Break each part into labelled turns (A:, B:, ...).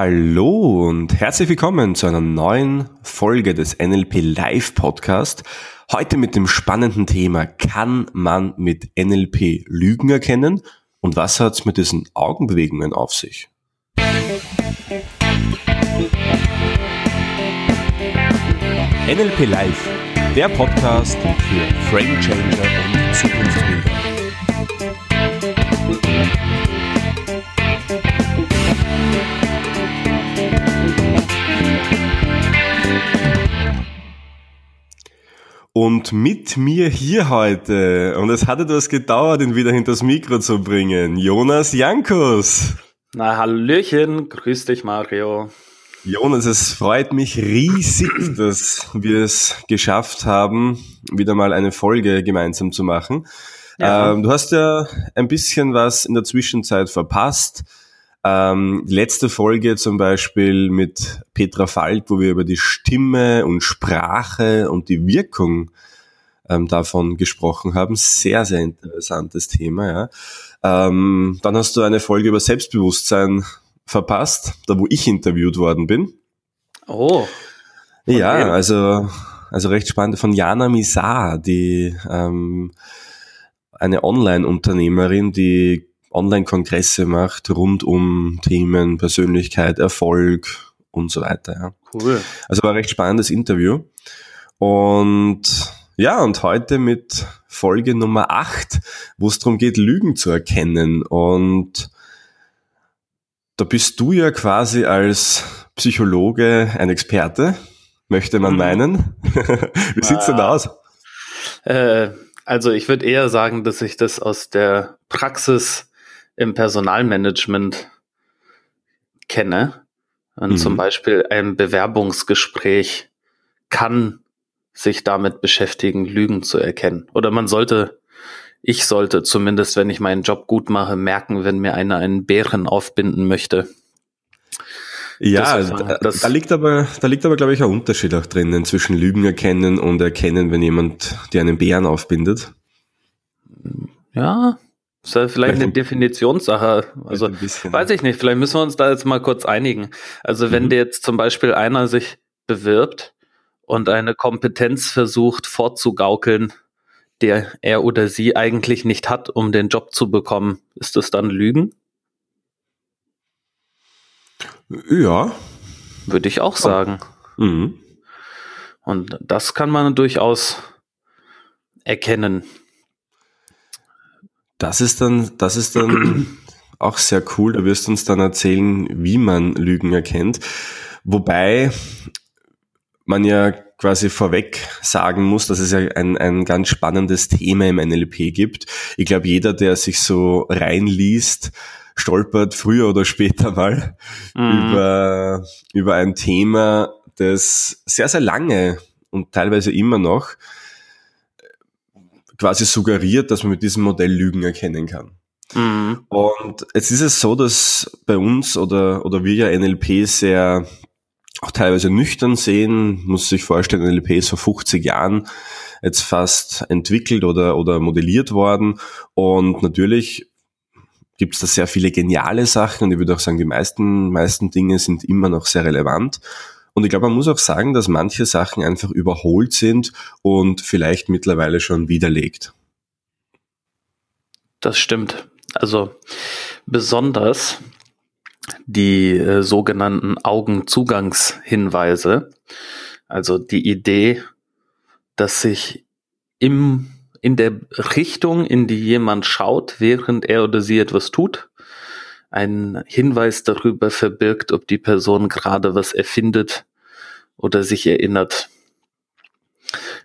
A: Hallo und herzlich willkommen zu einer neuen Folge des NLP Live Podcast. Heute mit dem spannenden Thema, kann man mit NLP Lügen erkennen und was hat es mit diesen Augenbewegungen auf sich? NLP Live, der Podcast für Frame Changer und Zukunftsbilder. Und mit mir hier heute, und es hat etwas gedauert, ihn wieder hinters Mikro zu bringen, Jonas Jankus.
B: Na, Hallöchen, grüß dich, Mario.
A: Jonas, es freut mich riesig, dass wir es geschafft haben, wieder mal eine Folge gemeinsam zu machen. Ja. Ähm, du hast ja ein bisschen was in der Zwischenzeit verpasst. Ähm, letzte Folge zum Beispiel mit Petra Falk, wo wir über die Stimme und Sprache und die Wirkung ähm, davon gesprochen haben. Sehr, sehr interessantes Thema. Ja. Ähm, dann hast du eine Folge über Selbstbewusstsein verpasst, da wo ich interviewt worden bin.
B: Oh.
A: Ja, wem? also, also recht spannend von Jana Misar, die ähm, eine Online-Unternehmerin, die Online-Kongresse macht rund um Themen Persönlichkeit, Erfolg und so weiter. Ja. Cool. Also war ein recht spannendes Interview. Und ja, und heute mit Folge Nummer 8, wo es darum geht, Lügen zu erkennen. Und da bist du ja quasi als Psychologe ein Experte, möchte man mhm. meinen. Wie sieht's denn aus?
B: Äh, also ich würde eher sagen, dass ich das aus der Praxis im Personalmanagement kenne. Und mhm. zum Beispiel ein Bewerbungsgespräch kann sich damit beschäftigen, Lügen zu erkennen. Oder man sollte, ich sollte zumindest, wenn ich meinen Job gut mache, merken, wenn mir einer einen Bären aufbinden möchte.
A: Ja, das, da, das, da liegt aber, da liegt aber, glaube ich, ein Unterschied auch drinnen zwischen Lügen erkennen und erkennen, wenn jemand dir einen Bären aufbindet.
B: Ja, ist ja vielleicht eine Definitionssache. Also weiß ich nicht, vielleicht müssen wir uns da jetzt mal kurz einigen. Also wenn mhm. dir jetzt zum Beispiel einer sich bewirbt und eine Kompetenz versucht vorzugaukeln, der er oder sie eigentlich nicht hat, um den Job zu bekommen, ist das dann Lügen?
A: Ja.
B: Würde ich auch sagen. Mhm. Und das kann man durchaus erkennen.
A: Das ist dann, das ist dann auch sehr cool. Da wirst du uns dann erzählen, wie man Lügen erkennt. Wobei man ja quasi vorweg sagen muss, dass es ja ein, ein ganz spannendes Thema im NLP gibt. Ich glaube, jeder, der sich so reinliest, stolpert früher oder später mal mhm. über, über ein Thema, das sehr, sehr lange und teilweise immer noch quasi suggeriert, dass man mit diesem Modell Lügen erkennen kann. Mhm. Und jetzt ist es so, dass bei uns oder, oder wir ja NLP sehr auch teilweise nüchtern sehen, muss sich vorstellen, NLP ist vor 50 Jahren jetzt fast entwickelt oder, oder modelliert worden. Und natürlich gibt es da sehr viele geniale Sachen und ich würde auch sagen, die meisten, meisten Dinge sind immer noch sehr relevant. Und ich glaube, man muss auch sagen, dass manche Sachen einfach überholt sind und vielleicht mittlerweile schon widerlegt.
B: Das stimmt. Also besonders die äh, sogenannten Augenzugangshinweise, also die Idee, dass sich im, in der Richtung, in die jemand schaut, während er oder sie etwas tut, ein Hinweis darüber verbirgt, ob die Person gerade was erfindet oder sich erinnert.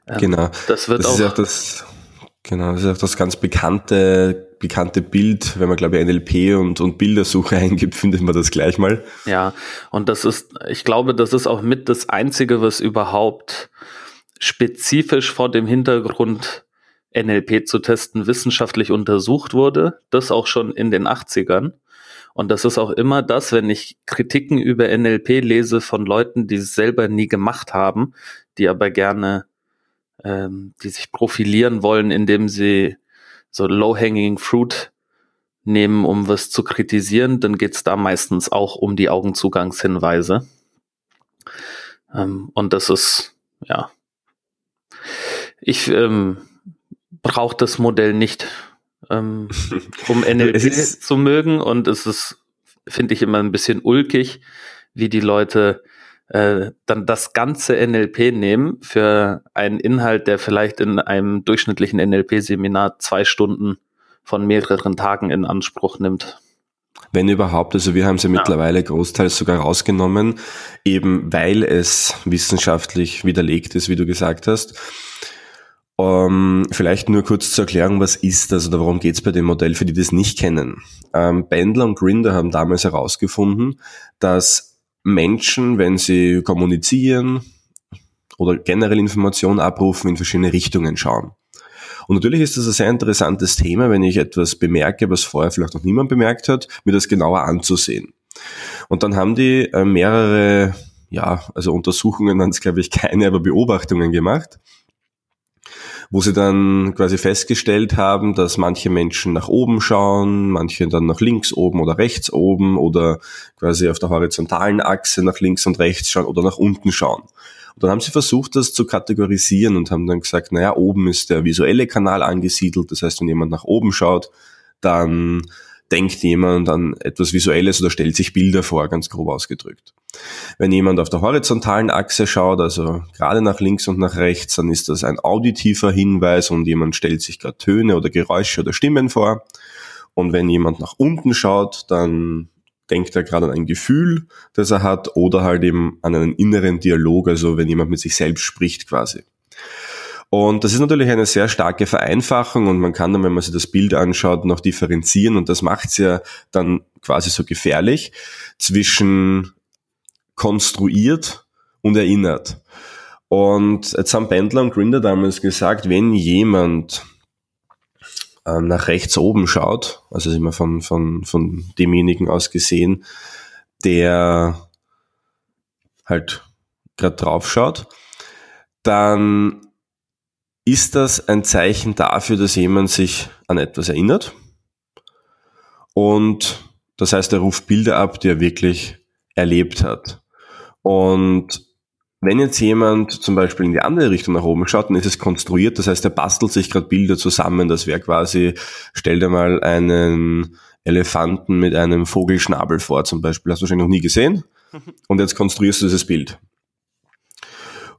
A: Ähm, genau. Das wird das auch, ist auch das, genau, das ist auch das ganz bekannte, bekannte Bild. Wenn man, glaube ich, NLP und, und Bildersuche eingibt, findet man das gleich mal.
B: Ja, und das ist, ich glaube, das ist auch mit das Einzige, was überhaupt spezifisch vor dem Hintergrund NLP zu testen wissenschaftlich untersucht wurde. Das auch schon in den 80ern. Und das ist auch immer das, wenn ich Kritiken über NLP lese von Leuten, die es selber nie gemacht haben, die aber gerne, ähm, die sich profilieren wollen, indem sie so low-hanging fruit nehmen, um was zu kritisieren, dann geht es da meistens auch um die Augenzugangshinweise. Ähm, und das ist, ja, ich ähm, brauche das Modell nicht, ähm, um NLP zu mögen. Und es ist, finde ich, immer ein bisschen ulkig, wie die Leute äh, dann das ganze NLP nehmen für einen Inhalt, der vielleicht in einem durchschnittlichen NLP-Seminar zwei Stunden von mehreren Tagen in Anspruch nimmt.
A: Wenn überhaupt, also wir haben sie ja. mittlerweile großteils sogar rausgenommen, eben weil es wissenschaftlich widerlegt ist, wie du gesagt hast. Ähm, vielleicht nur kurz zur Erklärung, was ist das oder worum geht es bei dem Modell, für die das nicht kennen. Ähm, Bendler und Grinder haben damals herausgefunden, dass Menschen, wenn sie kommunizieren oder generell Informationen abrufen, in verschiedene Richtungen schauen. Und natürlich ist das ein sehr interessantes Thema, wenn ich etwas bemerke, was vorher vielleicht noch niemand bemerkt hat, mir das genauer anzusehen. Und dann haben die äh, mehrere, ja, also Untersuchungen waren es glaube ich keine, aber Beobachtungen gemacht wo sie dann quasi festgestellt haben, dass manche Menschen nach oben schauen, manche dann nach links oben oder rechts oben oder quasi auf der horizontalen Achse nach links und rechts schauen oder nach unten schauen. Und dann haben sie versucht, das zu kategorisieren und haben dann gesagt, naja, oben ist der visuelle Kanal angesiedelt. Das heißt, wenn jemand nach oben schaut, dann denkt jemand an etwas Visuelles oder stellt sich Bilder vor, ganz grob ausgedrückt. Wenn jemand auf der horizontalen Achse schaut, also gerade nach links und nach rechts, dann ist das ein auditiver Hinweis und jemand stellt sich gerade Töne oder Geräusche oder Stimmen vor. Und wenn jemand nach unten schaut, dann denkt er gerade an ein Gefühl, das er hat, oder halt eben an einen inneren Dialog, also wenn jemand mit sich selbst spricht quasi. Und das ist natürlich eine sehr starke Vereinfachung und man kann dann, wenn man sich das Bild anschaut, noch differenzieren und das macht es ja dann quasi so gefährlich zwischen konstruiert und erinnert. Und jetzt haben Pendler und Grinder damals gesagt, wenn jemand äh, nach rechts oben schaut, also immer von, von, von demjenigen aus gesehen, der halt gerade drauf schaut, dann ist das ein Zeichen dafür, dass jemand sich an etwas erinnert. Und das heißt, er ruft Bilder ab, die er wirklich erlebt hat. Und wenn jetzt jemand zum Beispiel in die andere Richtung nach oben schaut, dann ist es konstruiert, das heißt, er bastelt sich gerade Bilder zusammen. Das wäre quasi, stell dir mal einen Elefanten mit einem Vogelschnabel vor zum Beispiel. Hast du wahrscheinlich noch nie gesehen. Und jetzt konstruierst du dieses Bild.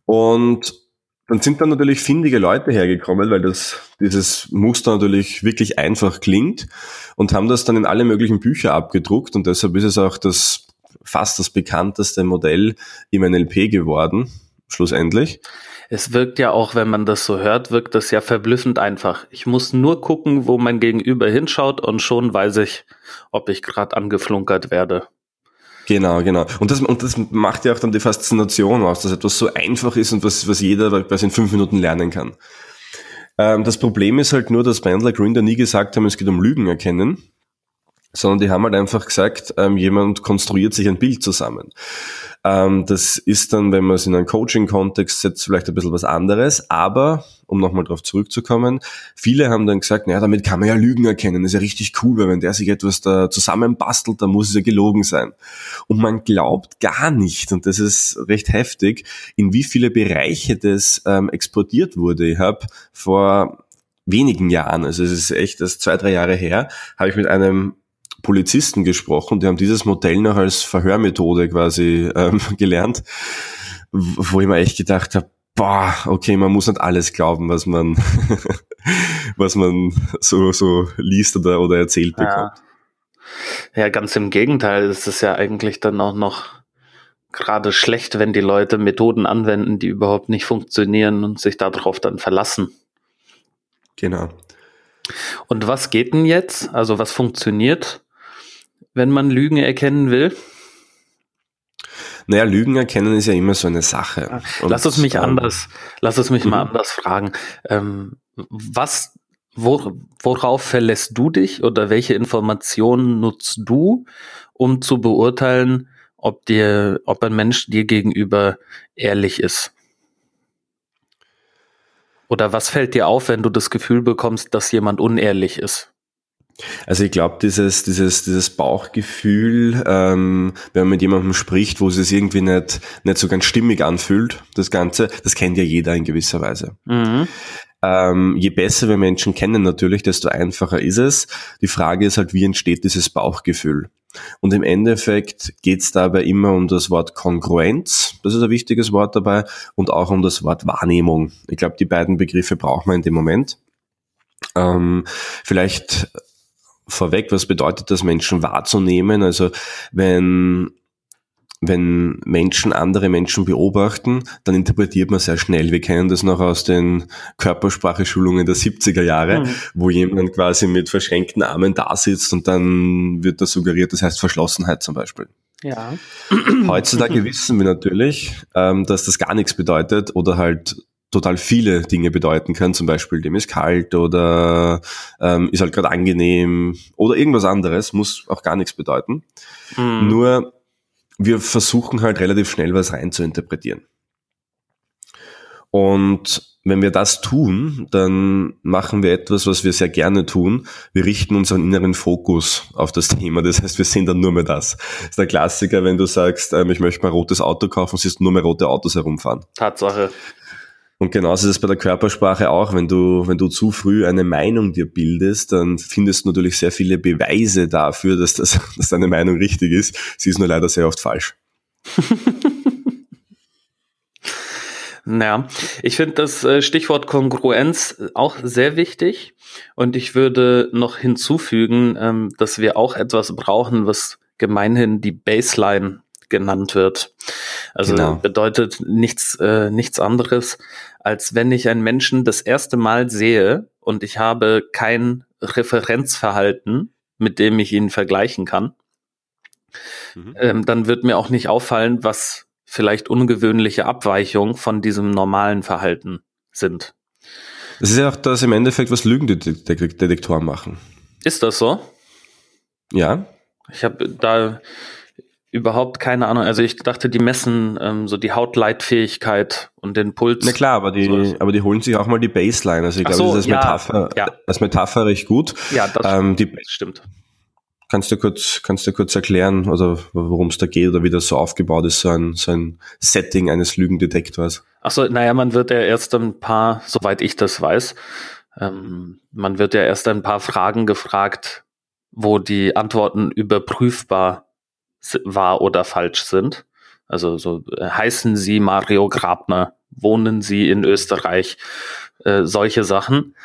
A: Und dann sind dann natürlich findige Leute hergekommen, weil das, dieses Muster natürlich wirklich einfach klingt und haben das dann in alle möglichen Bücher abgedruckt und deshalb ist es auch das fast das bekannteste Modell im NLP geworden, schlussendlich.
B: Es wirkt ja auch, wenn man das so hört, wirkt das ja verblüffend einfach. Ich muss nur gucken, wo mein Gegenüber hinschaut und schon weiß ich, ob ich gerade angeflunkert werde.
A: Genau, genau. Und das, und das macht ja auch dann die Faszination aus, dass etwas so einfach ist und was, was jeder quasi in fünf Minuten lernen kann. Ähm, das Problem ist halt nur, dass Bandler Grinder nie gesagt haben, es geht um Lügen erkennen, sondern die haben halt einfach gesagt, ähm, jemand konstruiert sich ein Bild zusammen. Ähm, das ist dann, wenn man es in einen Coaching-Kontext setzt, vielleicht ein bisschen was anderes, aber um nochmal darauf zurückzukommen, viele haben dann gesagt, naja, damit kann man ja Lügen erkennen, das ist ja richtig cool, weil wenn der sich etwas da zusammenbastelt, dann muss es ja gelogen sein. Und man glaubt gar nicht, und das ist recht heftig, in wie viele Bereiche das ähm, exportiert wurde. Ich habe vor wenigen Jahren, also es ist echt das zwei, drei Jahre her, habe ich mit einem Polizisten gesprochen, die haben dieses Modell noch als Verhörmethode quasi ähm, gelernt, wo ich mir echt gedacht habe, boah, okay, man muss nicht alles glauben, was man, was man so, so liest oder, oder erzählt bekommt.
B: Ja. ja, ganz im Gegenteil, es ist ja eigentlich dann auch noch gerade schlecht, wenn die Leute Methoden anwenden, die überhaupt nicht funktionieren und sich darauf dann verlassen.
A: Genau.
B: Und was geht denn jetzt? Also was funktioniert? Wenn man Lügen erkennen will?
A: Naja, Lügen erkennen ist ja immer so eine Sache.
B: Ah, lass es mich ähm, anders, lass es mich mal mhm. anders fragen. Ähm, was, wo, worauf verlässt du dich oder welche Informationen nutzt du, um zu beurteilen, ob dir, ob ein Mensch dir gegenüber ehrlich ist? Oder was fällt dir auf, wenn du das Gefühl bekommst, dass jemand unehrlich ist?
A: Also ich glaube, dieses, dieses, dieses Bauchgefühl, ähm, wenn man mit jemandem spricht, wo es sich irgendwie nicht, nicht so ganz stimmig anfühlt, das Ganze, das kennt ja jeder in gewisser Weise. Mhm. Ähm, je besser wir Menschen kennen natürlich, desto einfacher ist es. Die Frage ist halt, wie entsteht dieses Bauchgefühl? Und im Endeffekt geht es dabei immer um das Wort Kongruenz, das ist ein wichtiges Wort dabei, und auch um das Wort Wahrnehmung. Ich glaube, die beiden Begriffe braucht man in dem Moment. Ähm, vielleicht vorweg, was bedeutet das, Menschen wahrzunehmen? Also wenn wenn Menschen andere Menschen beobachten, dann interpretiert man sehr schnell. Wir kennen das noch aus den Körpersprache-Schulungen der 70er Jahre, mhm. wo jemand quasi mit verschränkten Armen da sitzt und dann wird das suggeriert, das heißt Verschlossenheit zum Beispiel.
B: Ja.
A: Heutzutage wissen wir natürlich, ähm, dass das gar nichts bedeutet oder halt total viele Dinge bedeuten kann, zum Beispiel dem ist kalt oder ähm, ist halt gerade angenehm oder irgendwas anderes, muss auch gar nichts bedeuten. Mhm. Nur wir versuchen halt relativ schnell was rein zu interpretieren. Und wenn wir das tun, dann machen wir etwas, was wir sehr gerne tun. Wir richten unseren inneren Fokus auf das Thema. Das heißt, wir sehen dann nur mehr das. Das ist der Klassiker, wenn du sagst, ähm, ich möchte mal ein rotes Auto kaufen, siehst du nur mehr rote Autos herumfahren.
B: Tatsache.
A: Und genauso ist es bei der Körpersprache auch. Wenn du, wenn du zu früh eine Meinung dir bildest, dann findest du natürlich sehr viele Beweise dafür, dass, das, dass deine Meinung richtig ist. Sie ist nur leider sehr oft falsch.
B: Naja, ich finde das äh, Stichwort Kongruenz auch sehr wichtig und ich würde noch hinzufügen, ähm, dass wir auch etwas brauchen, was gemeinhin die Baseline genannt wird. Also genau. bedeutet nichts, äh, nichts anderes, als wenn ich einen Menschen das erste Mal sehe und ich habe kein Referenzverhalten, mit dem ich ihn vergleichen kann, mhm. ähm, dann wird mir auch nicht auffallen, was vielleicht ungewöhnliche Abweichungen von diesem normalen Verhalten sind.
A: Das ist ja auch das im Endeffekt, was Lügendetektoren machen.
B: Ist das so?
A: Ja.
B: Ich habe da überhaupt keine Ahnung. Also ich dachte, die messen ähm, so die Hautleitfähigkeit und den Puls.
A: Na klar, aber die, so. aber die holen sich auch mal die Baseline. Also ich glaube, so, das ist als, ja, Metapher, ja. als Metapher recht gut.
B: Ja, das ähm, die, stimmt.
A: Kannst du kurz, kannst du kurz erklären, also worum es da geht oder wie das so aufgebaut ist, so ein, so ein Setting eines Lügendetektors?
B: Achso, naja, man wird ja erst ein paar, soweit ich das weiß, ähm, man wird ja erst ein paar Fragen gefragt, wo die Antworten überprüfbar wahr oder falsch sind. Also so äh, heißen Sie Mario Grabner, wohnen Sie in Österreich, äh, solche Sachen.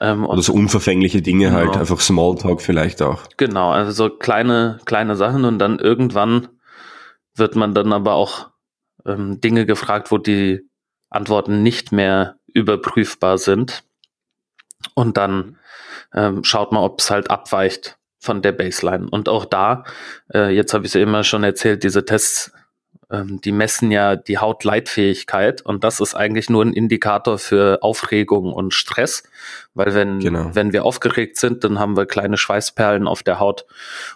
A: Ähm, oder so unverfängliche Dinge genau. halt, einfach Smalltalk vielleicht auch.
B: Genau, also so kleine, kleine Sachen und dann irgendwann wird man dann aber auch ähm, Dinge gefragt, wo die Antworten nicht mehr überprüfbar sind. Und dann ähm, schaut man, ob es halt abweicht von der Baseline. Und auch da, äh, jetzt habe ich es ja immer schon erzählt, diese Tests, ähm, die messen ja die Hautleitfähigkeit und das ist eigentlich nur ein Indikator für Aufregung und Stress, weil wenn, genau. wenn wir aufgeregt sind, dann haben wir kleine Schweißperlen auf der Haut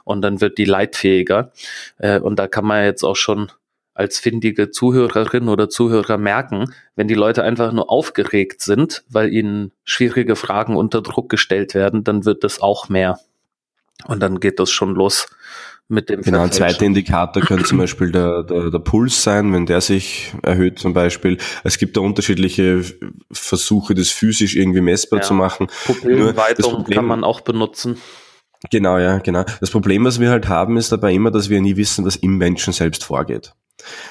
B: und dann wird die leitfähiger. Äh, und da kann man jetzt auch schon als findige Zuhörerin oder Zuhörer merken, wenn die Leute einfach nur aufgeregt sind, weil ihnen schwierige Fragen unter Druck gestellt werden, dann wird das auch mehr. Und dann geht das schon los mit dem
A: Genau, ein zweiter Indikator könnte zum Beispiel der, der, der Puls sein, wenn der sich erhöht zum Beispiel. Es gibt da unterschiedliche Versuche, das physisch irgendwie messbar ja. zu machen.
B: Pupillenweitung kann man auch benutzen.
A: Genau, ja, genau. Das Problem, was wir halt haben, ist dabei immer, dass wir nie wissen, was im Menschen selbst vorgeht.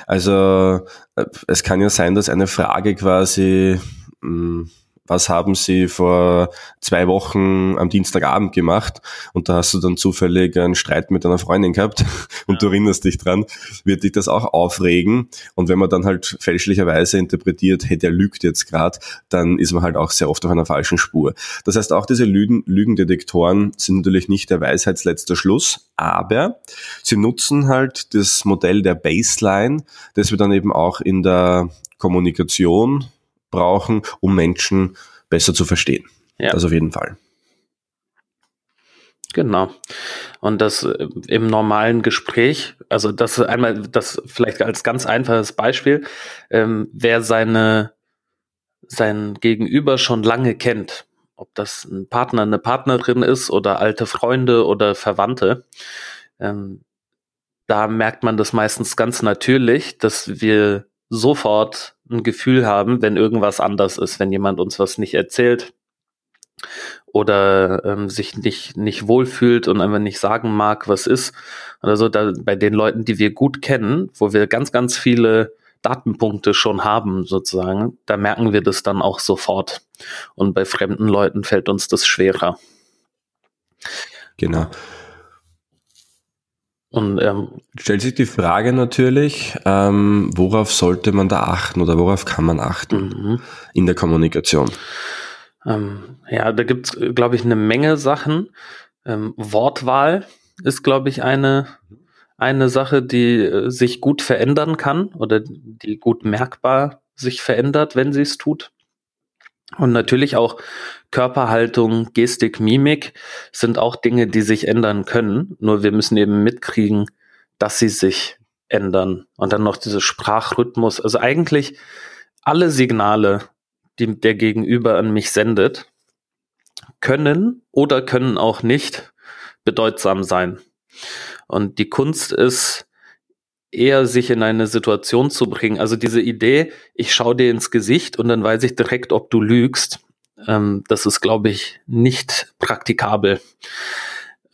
A: Also äh, es kann ja sein, dass eine Frage quasi mh, hm, was haben Sie vor zwei Wochen am Dienstagabend gemacht und da hast du dann zufällig einen Streit mit einer Freundin gehabt und ja. du erinnerst dich dran, wird dich das auch aufregen und wenn man dann halt fälschlicherweise interpretiert, hey, der lügt jetzt gerade, dann ist man halt auch sehr oft auf einer falschen Spur. Das heißt, auch diese Lügen, Lügendetektoren sind natürlich nicht der Weisheitsletzter Schluss, aber sie nutzen halt das Modell der Baseline, das wir dann eben auch in der Kommunikation brauchen, um Menschen besser zu verstehen. Ja. Das auf jeden Fall.
B: Genau. Und das äh, im normalen Gespräch, also das einmal, das vielleicht als ganz einfaches Beispiel, ähm, wer seine, sein Gegenüber schon lange kennt ob das ein Partner, eine Partnerin ist oder alte Freunde oder Verwandte, ähm, da merkt man das meistens ganz natürlich, dass wir sofort ein Gefühl haben, wenn irgendwas anders ist, wenn jemand uns was nicht erzählt oder ähm, sich nicht, nicht wohlfühlt und einfach nicht sagen mag, was ist. Oder so, da, bei den Leuten, die wir gut kennen, wo wir ganz, ganz viele Datenpunkte schon haben, sozusagen, da merken wir das dann auch sofort. Und bei fremden Leuten fällt uns das schwerer.
A: Genau.
B: Und ähm,
A: stellt sich die Frage natürlich, ähm, worauf sollte man da achten oder worauf kann man achten mhm. in der Kommunikation?
B: Ähm, ja, da gibt's, glaube ich, eine Menge Sachen. Ähm, Wortwahl ist, glaube ich, eine, eine Sache, die äh, sich gut verändern kann oder die gut merkbar sich verändert, wenn sie es tut. Und natürlich auch Körperhaltung, Gestik, Mimik sind auch Dinge, die sich ändern können. Nur wir müssen eben mitkriegen, dass sie sich ändern. Und dann noch diese Sprachrhythmus. Also eigentlich alle Signale, die der Gegenüber an mich sendet, können oder können auch nicht bedeutsam sein. Und die Kunst ist, eher sich in eine Situation zu bringen. Also diese Idee, ich schaue dir ins Gesicht und dann weiß ich direkt, ob du lügst, ähm, das ist, glaube ich, nicht praktikabel.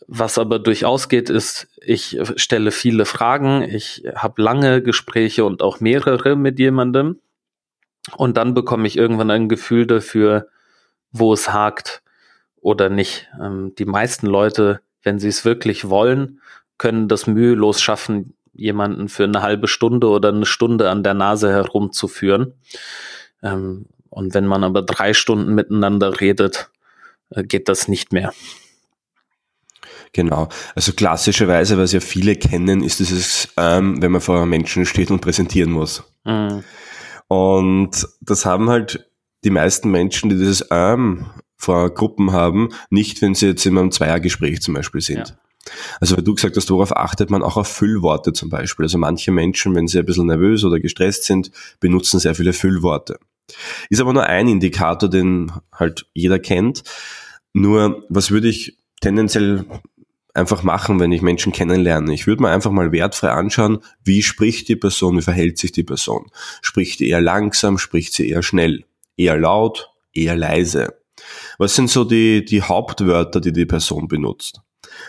B: Was aber durchaus geht, ist, ich stelle viele Fragen, ich habe lange Gespräche und auch mehrere mit jemandem und dann bekomme ich irgendwann ein Gefühl dafür, wo es hakt oder nicht. Ähm, die meisten Leute, wenn sie es wirklich wollen, können das mühelos schaffen, jemanden für eine halbe Stunde oder eine Stunde an der Nase herumzuführen. Ähm, und wenn man aber drei Stunden miteinander redet, äh, geht das nicht mehr.
A: Genau. Also klassischerweise, was ja viele kennen, ist dieses, ähm, wenn man vor Menschen steht und präsentieren muss. Mhm. Und das haben halt die meisten Menschen, die dieses ähm vor Gruppen haben, nicht, wenn sie jetzt in einem Zweiergespräch zum Beispiel sind. Ja. Also weil du gesagt hast, worauf achtet man auch auf Füllworte zum Beispiel. Also manche Menschen, wenn sie ein bisschen nervös oder gestresst sind, benutzen sehr viele Füllworte. Ist aber nur ein Indikator, den halt jeder kennt. Nur, was würde ich tendenziell einfach machen, wenn ich Menschen kennenlerne? Ich würde mir einfach mal wertfrei anschauen, wie spricht die Person, wie verhält sich die Person? Spricht sie eher langsam, spricht sie eher schnell? Eher laut, eher leise? Was sind so die, die Hauptwörter, die die Person benutzt?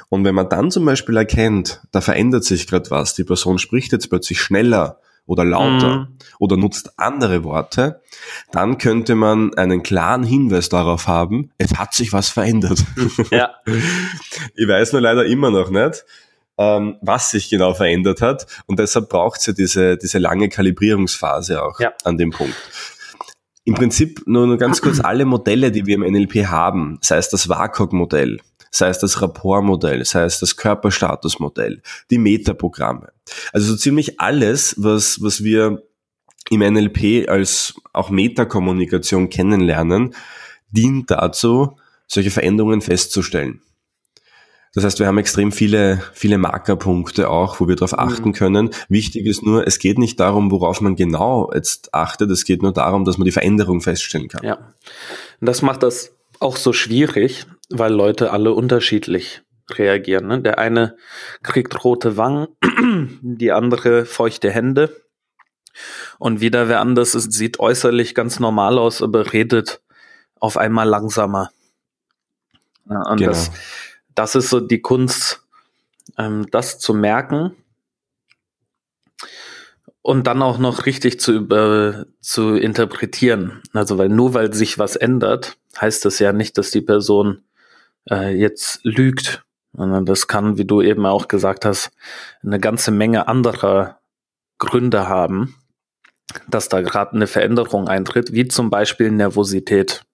A: Und wenn man dann zum Beispiel erkennt, da verändert sich gerade was, die Person spricht jetzt plötzlich schneller oder lauter mhm. oder nutzt andere Worte, dann könnte man einen klaren Hinweis darauf haben, es hat sich was verändert. Ja. ich weiß nur leider immer noch nicht, ähm, was sich genau verändert hat und deshalb braucht es ja diese, diese lange Kalibrierungsphase auch ja. an dem Punkt. Im Prinzip nur, nur ganz kurz alle Modelle, die wir im NLP haben, sei es das WACOG-Modell, sei es das Rapportmodell, sei es das Körperstatusmodell, die Metaprogramme. Also so ziemlich alles, was, was wir im NLP als auch Metakommunikation kennenlernen, dient dazu, solche Veränderungen festzustellen. Das heißt, wir haben extrem viele, viele Markerpunkte auch, wo wir darauf mhm. achten können. Wichtig ist nur, es geht nicht darum, worauf man genau jetzt achtet. Es geht nur darum, dass man die Veränderung feststellen kann.
B: Ja. Und das macht das auch so schwierig, weil Leute alle unterschiedlich reagieren. Ne? Der eine kriegt rote Wangen, die andere feuchte Hände. Und wieder wer anders ist, sieht äußerlich ganz normal aus, aber redet auf einmal langsamer. Ja, und genau. das, das ist so die Kunst, ähm, das zu merken und dann auch noch richtig zu, über, zu interpretieren. Also, weil nur weil sich was ändert, heißt das ja nicht, dass die Person äh, jetzt lügt, das kann, wie du eben auch gesagt hast, eine ganze Menge anderer Gründe haben, dass da gerade eine Veränderung eintritt, wie zum Beispiel Nervosität.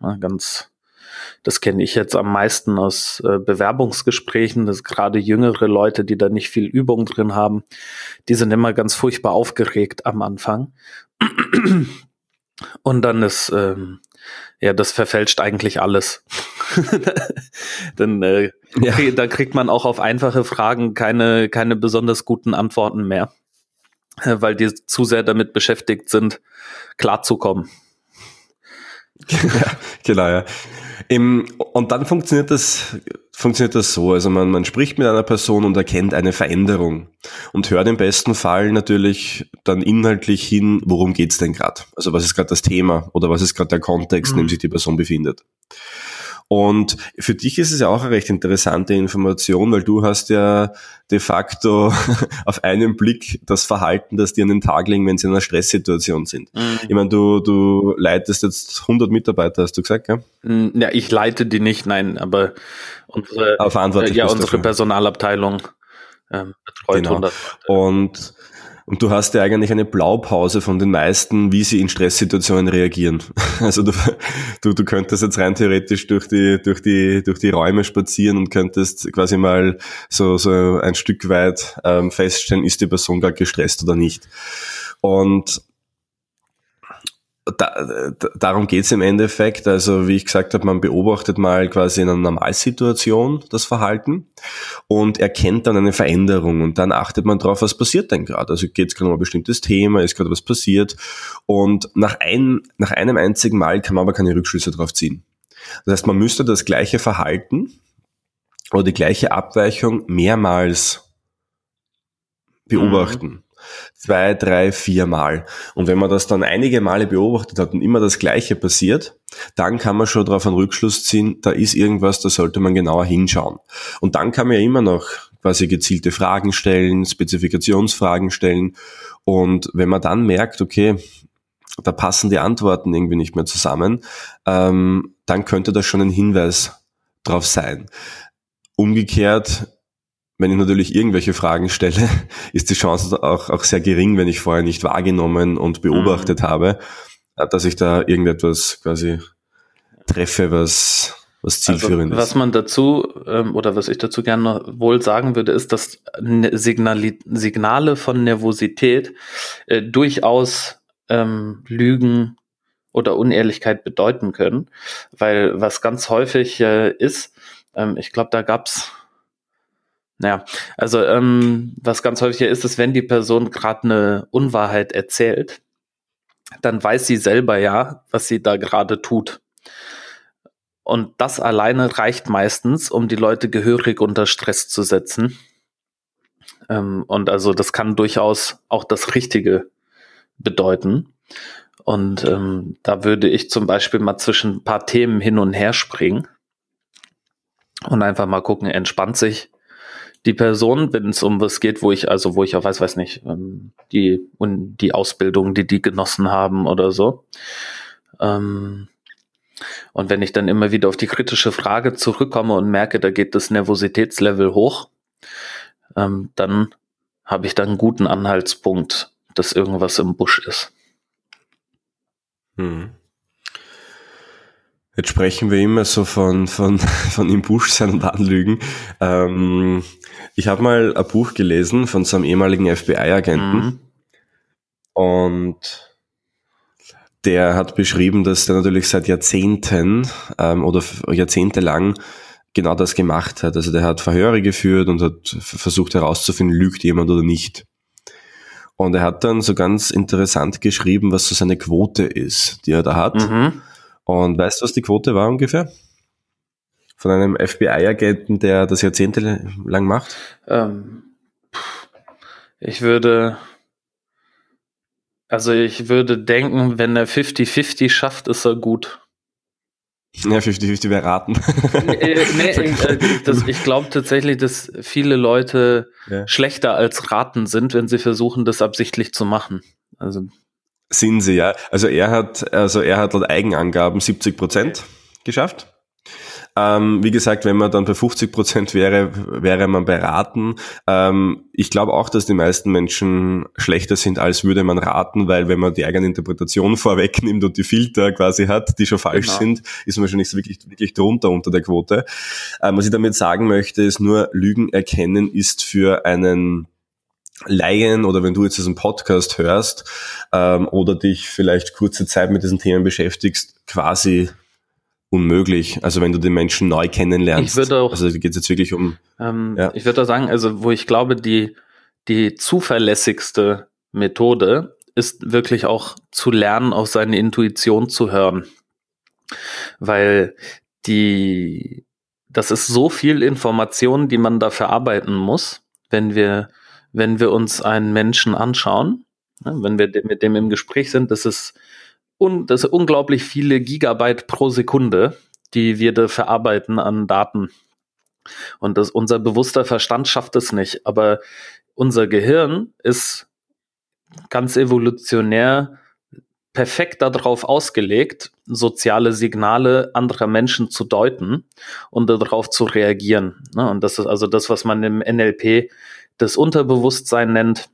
B: Ja, ganz das kenne ich jetzt am meisten aus äh, Bewerbungsgesprächen, dass gerade jüngere Leute, die da nicht viel Übung drin haben, die sind immer ganz furchtbar aufgeregt am Anfang. Und dann ist, ähm, ja, das verfälscht eigentlich alles. dann, äh, ja. krieg, da kriegt man auch auf einfache Fragen keine, keine besonders guten Antworten mehr, äh, weil die zu sehr damit beschäftigt sind, klarzukommen.
A: ja, genau, ja. Im, und dann funktioniert das, funktioniert das so. Also man, man spricht mit einer Person und erkennt eine Veränderung und hört im besten Fall natürlich dann inhaltlich hin, worum geht's denn gerade? Also was ist gerade das Thema oder was ist gerade der Kontext, mhm. in dem sich die Person befindet. Und für dich ist es ja auch eine recht interessante Information, weil du hast ja de facto auf einen Blick das Verhalten, das die an den Tag legen, wenn sie in einer Stresssituation sind. Mhm. Ich meine, du, du leitest jetzt 100 Mitarbeiter, hast du gesagt, ja?
B: Mm, ja, ich leite die nicht, nein, aber unsere, ja, unsere Personalabteilung
A: ähm, betreut genau. 100 Und und du hast ja eigentlich eine Blaupause von den meisten, wie sie in Stresssituationen reagieren. Also du, du, du könntest jetzt rein theoretisch durch die, durch die, durch die Räume spazieren und könntest quasi mal so, so ein Stück weit ähm, feststellen, ist die Person gerade gestresst oder nicht. Und da, darum geht's im Endeffekt. Also wie ich gesagt habe, man beobachtet mal quasi in einer Normalsituation das Verhalten und erkennt dann eine Veränderung und dann achtet man drauf, was passiert denn gerade. Also geht's gerade um ein bestimmtes Thema, ist gerade was passiert und nach, ein, nach einem einzigen Mal kann man aber keine Rückschlüsse drauf ziehen. Das heißt, man müsste das gleiche Verhalten oder die gleiche Abweichung mehrmals beobachten. Mhm zwei, drei, vier Mal. Und wenn man das dann einige Male beobachtet hat und immer das Gleiche passiert, dann kann man schon darauf einen Rückschluss ziehen, da ist irgendwas, da sollte man genauer hinschauen. Und dann kann man ja immer noch quasi gezielte Fragen stellen, Spezifikationsfragen stellen. Und wenn man dann merkt, okay, da passen die Antworten irgendwie nicht mehr zusammen, ähm, dann könnte das schon ein Hinweis drauf sein. Umgekehrt wenn ich natürlich irgendwelche Fragen stelle, ist die Chance auch, auch sehr gering, wenn ich vorher nicht wahrgenommen und beobachtet mhm. habe, äh, dass ich da irgendetwas quasi treffe, was, was also, zielführend
B: also, ist. Was man dazu ähm, oder was ich dazu gerne wohl sagen würde, ist, dass ne, Signali Signale von Nervosität äh, durchaus ähm, Lügen oder Unehrlichkeit bedeuten können, weil was ganz häufig äh, ist, ähm, ich glaube, da gab's naja, also ähm, was ganz häufig ist, ist, wenn die Person gerade eine Unwahrheit erzählt, dann weiß sie selber ja, was sie da gerade tut. Und das alleine reicht meistens, um die Leute gehörig unter Stress zu setzen. Ähm, und also das kann durchaus auch das Richtige bedeuten. Und ähm, da würde ich zum Beispiel mal zwischen ein paar Themen hin und her springen und einfach mal gucken, entspannt sich die Person, wenn es um was geht, wo ich, also wo ich auch weiß, weiß nicht, ähm, die und die Ausbildung, die die genossen haben oder so. Ähm, und wenn ich dann immer wieder auf die kritische Frage zurückkomme und merke, da geht das Nervositätslevel hoch, ähm, dann habe ich da einen guten Anhaltspunkt, dass irgendwas im Busch ist.
A: Hm. Jetzt sprechen wir immer so von, von, von im Busch sein und Anlügen. Ähm, ich habe mal ein Buch gelesen von so einem ehemaligen FBI-Agenten. Mhm. Und der hat beschrieben, dass der natürlich seit Jahrzehnten ähm, oder jahrzehntelang genau das gemacht hat. Also der hat Verhöre geführt und hat versucht herauszufinden, lügt jemand oder nicht. Und er hat dann so ganz interessant geschrieben, was so seine Quote ist, die er da hat. Mhm. Und weißt du, was die Quote war ungefähr? Von einem FBI-Agenten, der das jahrzehntelang macht? Ähm,
B: ich würde, also ich würde denken, wenn er 50-50 schafft, ist er gut.
A: Ja, 50-50 wäre raten.
B: Äh, nee, äh, das, ich glaube tatsächlich, dass viele Leute ja. schlechter als raten sind, wenn sie versuchen, das absichtlich zu machen. Also
A: sind sie, ja. Also er hat, also er hat laut Eigenangaben 70 Prozent geschafft. Ähm, wie gesagt, wenn man dann bei 50 Prozent wäre, wäre man bei Raten. Ähm, ich glaube auch, dass die meisten Menschen schlechter sind, als würde man raten, weil wenn man die eigene Interpretation vorwegnimmt und die Filter quasi hat, die schon falsch genau. sind, ist man wahrscheinlich wirklich, wirklich drunter unter der Quote. Ähm, was ich damit sagen möchte, ist nur, Lügen erkennen ist für einen Laien oder wenn du jetzt diesen Podcast hörst ähm, oder dich vielleicht kurze Zeit mit diesen Themen beschäftigst, quasi unmöglich. Also wenn du den Menschen neu kennenlernst.
B: Ich würde auch,
A: also geht es jetzt wirklich um.
B: Ähm, ja. Ich würde auch sagen, also wo ich glaube, die die zuverlässigste Methode ist wirklich auch zu lernen, auf seine Intuition zu hören, weil die, das ist so viel Information, die man da verarbeiten muss, wenn wir, wenn wir uns einen Menschen anschauen, ne, wenn wir mit dem im Gespräch sind, das ist, un, das ist unglaublich viele Gigabyte pro Sekunde, die wir da verarbeiten an Daten. Und das, unser bewusster Verstand schafft es nicht. Aber unser Gehirn ist ganz evolutionär perfekt darauf ausgelegt, soziale Signale anderer Menschen zu deuten und darauf zu reagieren. Ne? Und das ist also das, was man im NLP das Unterbewusstsein nennt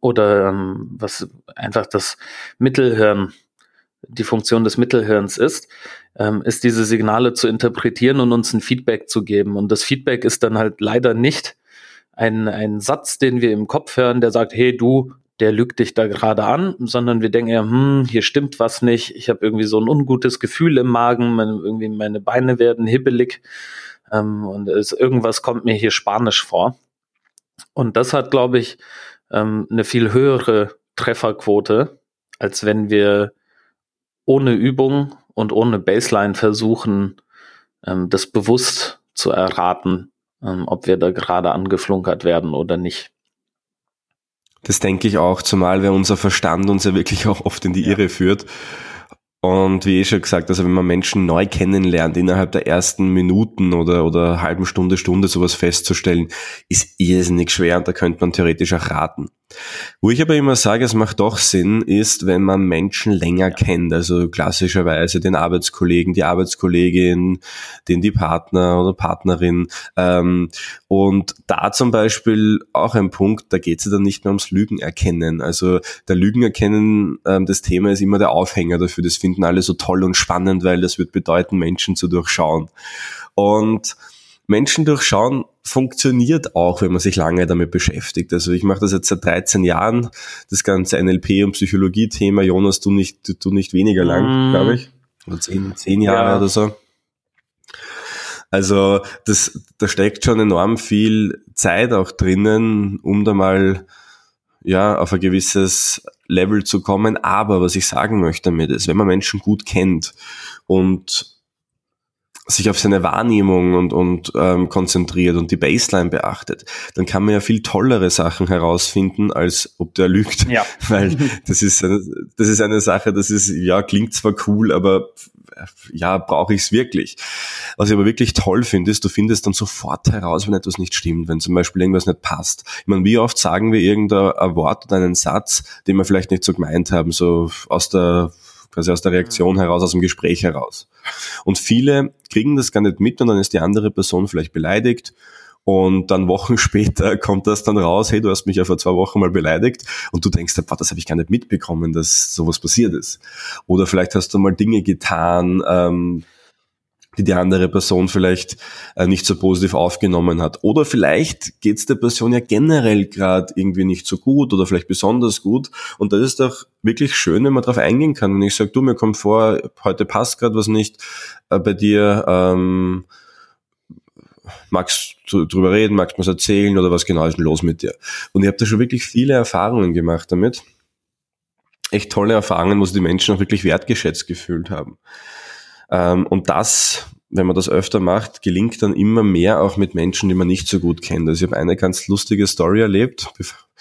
B: oder ähm, was einfach das Mittelhirn, die Funktion des Mittelhirns ist, ähm, ist diese Signale zu interpretieren und uns ein Feedback zu geben. Und das Feedback ist dann halt leider nicht ein, ein Satz, den wir im Kopf hören, der sagt, hey du, der lügt dich da gerade an, sondern wir denken ja, hm, hier stimmt was nicht, ich habe irgendwie so ein ungutes Gefühl im Magen, meine, irgendwie meine Beine werden hibbelig ähm, und es, irgendwas kommt mir hier spanisch vor. Und das hat, glaube ich, ähm, eine viel höhere Trefferquote, als wenn wir ohne Übung und ohne Baseline versuchen, ähm, das bewusst zu erraten, ähm, ob wir da gerade angeflunkert werden oder nicht.
A: Das denke ich auch, zumal wer unser Verstand uns ja wirklich auch oft in die Irre führt. Und wie eh schon gesagt, also wenn man Menschen neu kennenlernt, innerhalb der ersten Minuten oder, oder halben Stunde, Stunde sowas festzustellen, ist irrsinnig schwer und da könnte man theoretisch auch raten. Wo ich aber immer sage, es macht doch Sinn, ist, wenn man Menschen länger kennt, also klassischerweise den Arbeitskollegen, die Arbeitskollegin, den die Partner oder Partnerin. Ähm, und da zum Beispiel auch ein Punkt, da geht es ja dann nicht mehr ums Lügen erkennen. Also der Lügen erkennen, ähm, das Thema ist immer der Aufhänger dafür. Das finden alle so toll und spannend, weil das wird bedeuten, Menschen zu durchschauen. Und Menschen durchschauen funktioniert auch, wenn man sich lange damit beschäftigt. Also ich mache das jetzt seit 13 Jahren, das ganze NLP und Psychologie-Thema. Jonas, du nicht, du nicht weniger lang, mm. glaube ich. Oder zehn, zehn Jahre ja. oder so. Also das, da steckt schon enorm viel Zeit auch drinnen, um da mal ja auf ein gewisses Level zu kommen. Aber was ich sagen möchte damit ist, wenn man Menschen gut kennt und sich auf seine Wahrnehmung und, und ähm, konzentriert und die Baseline beachtet, dann kann man ja viel tollere Sachen herausfinden, als ob der lügt. Ja. Weil das ist, eine, das ist eine Sache, das ist, ja, klingt zwar cool, aber ja, brauche ich es wirklich. Was ich aber wirklich toll finde, ist, du findest dann sofort heraus, wenn etwas nicht stimmt, wenn zum Beispiel irgendwas nicht passt. Ich meine, wie oft sagen wir irgendein Wort oder einen Satz, den wir vielleicht nicht so gemeint haben, so aus der quasi aus der Reaktion heraus, aus dem Gespräch heraus. Und viele kriegen das gar nicht mit und dann ist die andere Person vielleicht beleidigt und dann Wochen später kommt das dann raus, hey, du hast mich ja vor zwei Wochen mal beleidigt und du denkst, das habe ich gar nicht mitbekommen, dass sowas passiert ist. Oder vielleicht hast du mal Dinge getan, ähm, die die andere Person vielleicht äh, nicht so positiv aufgenommen hat. Oder vielleicht geht es der Person ja generell gerade irgendwie nicht so gut oder vielleicht besonders gut. Und das ist doch wirklich schön, wenn man darauf eingehen kann. Wenn ich sage, du, mir kommt vor, heute passt gerade was nicht äh, bei dir. Ähm, magst du drüber reden, magst du was erzählen oder was genau ist denn los mit dir? Und ich habe da schon wirklich viele Erfahrungen gemacht damit. Echt tolle Erfahrungen, wo sich die Menschen auch wirklich wertgeschätzt gefühlt haben. Ähm, und das, wenn man das öfter macht, gelingt dann immer mehr auch mit Menschen, die man nicht so gut kennt. Also ich habe eine ganz lustige Story erlebt.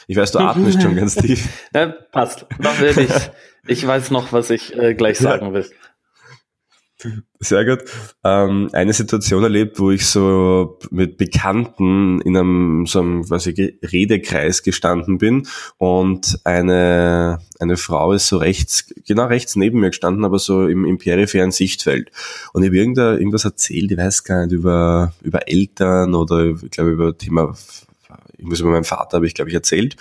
A: Ich weiß, du atmest schon ganz tief.
B: Ja, passt. Ich, ich weiß noch, was ich äh, gleich sagen ja. will.
A: Sehr gut. Ähm, eine Situation erlebt, wo ich so mit Bekannten in einem so einem quasi Redekreis gestanden bin und eine eine Frau ist so rechts, genau rechts neben mir gestanden, aber so im, im peripheren Sichtfeld. Und ich habe irgendwas erzählt, ich weiß gar nicht, über, über Eltern oder ich glaube über Thema irgendwas über meinen Vater habe ich, glaube ich, erzählt.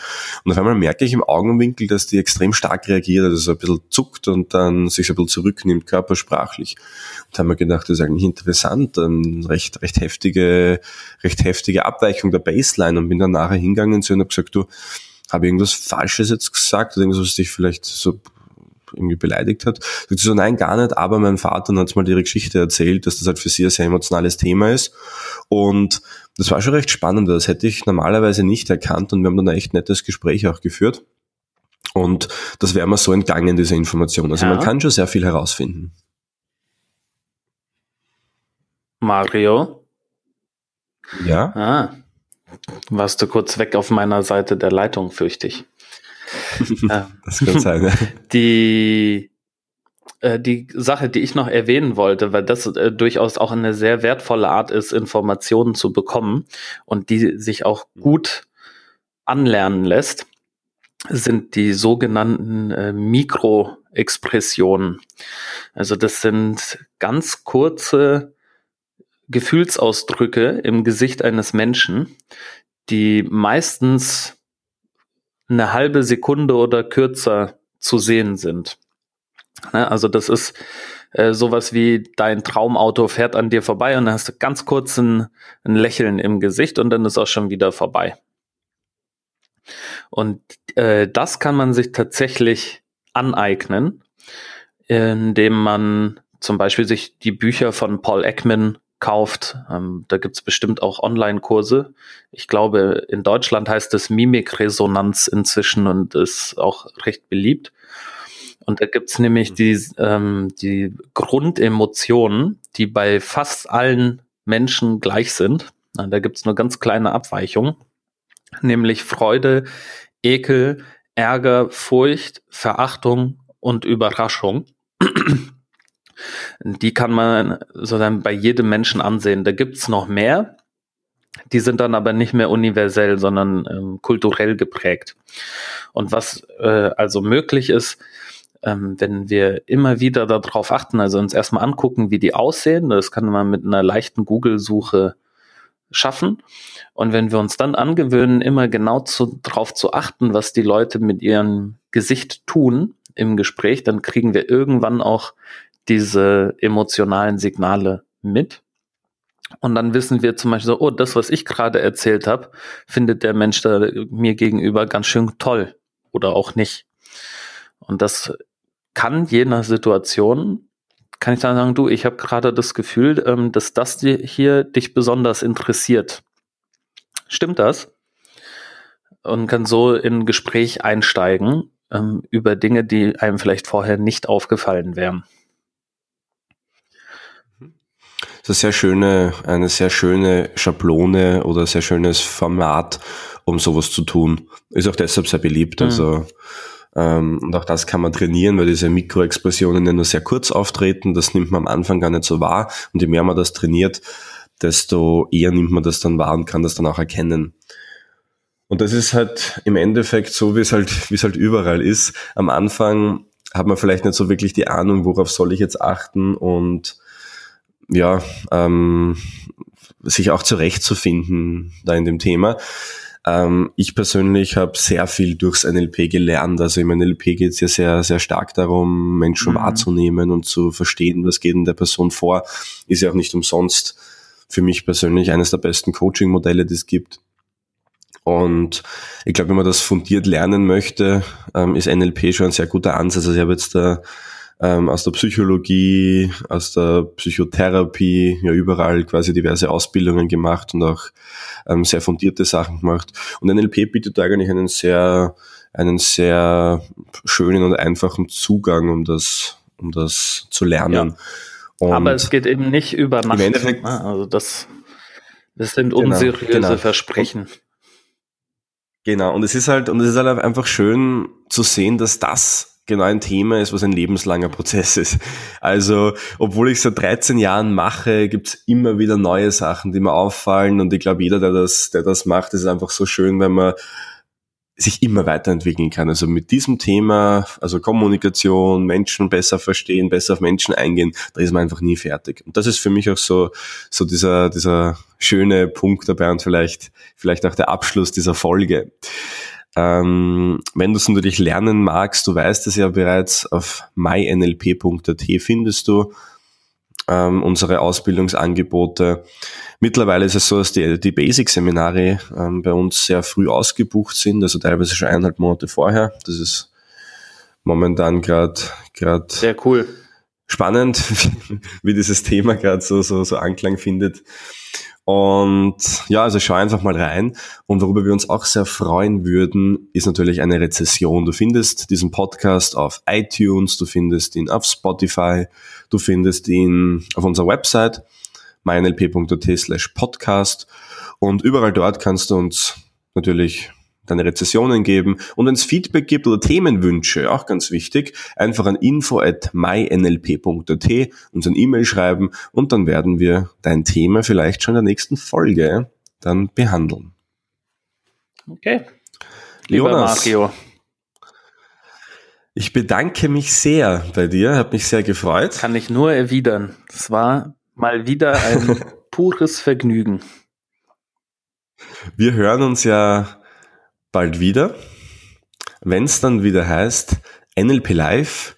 A: Und auf einmal merke ich im Augenwinkel, dass die extrem stark reagiert, also so ein bisschen zuckt und dann sich so ein bisschen zurücknimmt, körpersprachlich. Und haben mir gedacht, das ist eigentlich interessant, eine recht, recht heftige, recht heftige Abweichung der Baseline und bin dann nachher hingegangen zu und habe gesagt, du, habe irgendwas Falsches jetzt gesagt, oder irgendwas, was dich vielleicht so irgendwie beleidigt hat. Sagt sie so, nein, gar nicht, aber mein Vater hat mal ihre Geschichte erzählt, dass das halt für sie ein sehr emotionales Thema ist. Und das war schon recht spannend, das hätte ich normalerweise nicht erkannt und wir haben dann ein echt nettes Gespräch auch geführt. Und das wäre mir so entgangen, diese Information. Also ja. man kann schon sehr viel herausfinden.
B: Mario?
A: Ja?
B: Ah, warst du kurz weg auf meiner Seite der Leitung, fürchte ich.
A: das kann sein. Ja.
B: Die, äh, die Sache, die ich noch erwähnen wollte, weil das äh, durchaus auch eine sehr wertvolle Art ist, Informationen zu bekommen und die sich auch gut anlernen lässt, sind die sogenannten äh, Mikroexpressionen. Also das sind ganz kurze Gefühlsausdrücke im Gesicht eines Menschen, die meistens eine halbe Sekunde oder kürzer zu sehen sind. Ne, also das ist äh, sowas wie dein Traumauto fährt an dir vorbei und dann hast du ganz kurz ein, ein Lächeln im Gesicht und dann ist auch schon wieder vorbei. Und äh, das kann man sich tatsächlich aneignen, indem man zum Beispiel sich die Bücher von Paul Ekman kauft. Ähm, da gibt's bestimmt auch Online-Kurse. Ich glaube, in Deutschland heißt es Mimikresonanz inzwischen und ist auch recht beliebt. Und da gibt's nämlich mhm. die, ähm, die Grundemotionen, die bei fast allen Menschen gleich sind. Da gibt's nur ganz kleine Abweichungen, nämlich Freude, Ekel, Ärger, Furcht, Verachtung und Überraschung. Die kann man sozusagen bei jedem Menschen ansehen. Da gibt's noch mehr. Die sind dann aber nicht mehr universell, sondern ähm, kulturell geprägt. Und was äh, also möglich ist, ähm, wenn wir immer wieder darauf achten, also uns erstmal angucken, wie die aussehen, das kann man mit einer leichten Google-Suche schaffen. Und wenn wir uns dann angewöhnen, immer genau darauf zu achten, was die Leute mit ihrem Gesicht tun im Gespräch, dann kriegen wir irgendwann auch diese emotionalen Signale mit. Und dann wissen wir zum Beispiel so, oh, das, was ich gerade erzählt habe, findet der Mensch da mir gegenüber ganz schön toll oder auch nicht. Und das kann je nach Situation, kann ich dann sagen, du, ich habe gerade das Gefühl, ähm, dass das hier dich besonders interessiert. Stimmt das? Und kann so in Gespräch einsteigen ähm, über Dinge, die einem vielleicht vorher nicht aufgefallen wären.
A: Das ist eine sehr schöne, eine sehr schöne Schablone oder sehr schönes Format, um sowas zu tun. Ist auch deshalb sehr beliebt. Mhm. Also ähm, und auch das kann man trainieren, weil diese Mikroexpressionen ja nur sehr kurz auftreten. Das nimmt man am Anfang gar nicht so wahr. Und je mehr man das trainiert, desto eher nimmt man das dann wahr und kann das dann auch erkennen. Und das ist halt im Endeffekt so, wie es halt, wie es halt überall ist. Am Anfang hat man vielleicht nicht so wirklich die Ahnung, worauf soll ich jetzt achten und ja, ähm, sich auch zurechtzufinden da in dem Thema. Ähm, ich persönlich habe sehr viel durchs NLP gelernt. Also im NLP geht es ja sehr, sehr stark darum, Menschen mhm. wahrzunehmen und zu verstehen, was geht in der Person vor. Ist ja auch nicht umsonst für mich persönlich eines der besten Coaching-Modelle, die es gibt. Und ich glaube, wenn man das fundiert lernen möchte, ähm, ist NLP schon ein sehr guter Ansatz. Also ich habe jetzt da ähm, aus der Psychologie, aus der Psychotherapie, ja überall quasi diverse Ausbildungen gemacht und auch ähm, sehr fundierte Sachen gemacht. Und NLP bietet eigentlich einen sehr, einen sehr schönen und einfachen Zugang, um das, um das zu lernen.
B: Ja. Aber es geht eben nicht über Nacht. Im Endeffekt, ne? also das, das sind genau, unseriöse genau, genau. Versprechen.
A: Genau, und es ist halt, und es ist halt einfach schön zu sehen, dass das genau ein Thema ist, was ein lebenslanger Prozess ist. Also, obwohl ich seit 13 Jahren mache, gibt's immer wieder neue Sachen, die mir auffallen. Und ich glaube, jeder, der das, der das macht, ist einfach so schön, wenn man sich immer weiterentwickeln kann. Also mit diesem Thema, also Kommunikation, Menschen besser verstehen, besser auf Menschen eingehen, da ist man einfach nie fertig. Und das ist für mich auch so, so dieser, dieser schöne Punkt dabei und vielleicht, vielleicht auch der Abschluss dieser Folge. Ähm, wenn du es natürlich lernen magst, du weißt es ja bereits, auf mynlp.at findest du ähm, unsere Ausbildungsangebote. Mittlerweile ist es so, dass die, die Basic-Seminare ähm, bei uns sehr früh ausgebucht sind, also teilweise schon eineinhalb Monate vorher. Das ist momentan gerade gerade
B: sehr cool.
A: Spannend, wie dieses Thema gerade so, so, so Anklang findet. Und ja, also schau einfach mal rein. Und worüber wir uns auch sehr freuen würden, ist natürlich eine Rezession. Du findest diesen Podcast auf iTunes, du findest ihn auf Spotify, du findest ihn auf unserer Website meinlp.at slash podcast und überall dort kannst du uns natürlich deine Rezessionen geben und wenn es Feedback gibt oder Themenwünsche, auch ganz wichtig, einfach an info at mynlp.at uns ein E-Mail schreiben und dann werden wir dein Thema vielleicht schon in der nächsten Folge dann behandeln.
B: Okay. Lieber Jonas, Mario.
A: Ich bedanke mich sehr bei dir, habe mich sehr gefreut.
B: Kann ich nur erwidern. Es war mal wieder ein pures Vergnügen.
A: Wir hören uns ja bald wieder, wenn es dann wieder heißt NLP Live,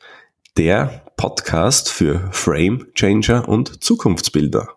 A: der Podcast für Frame Changer und Zukunftsbilder.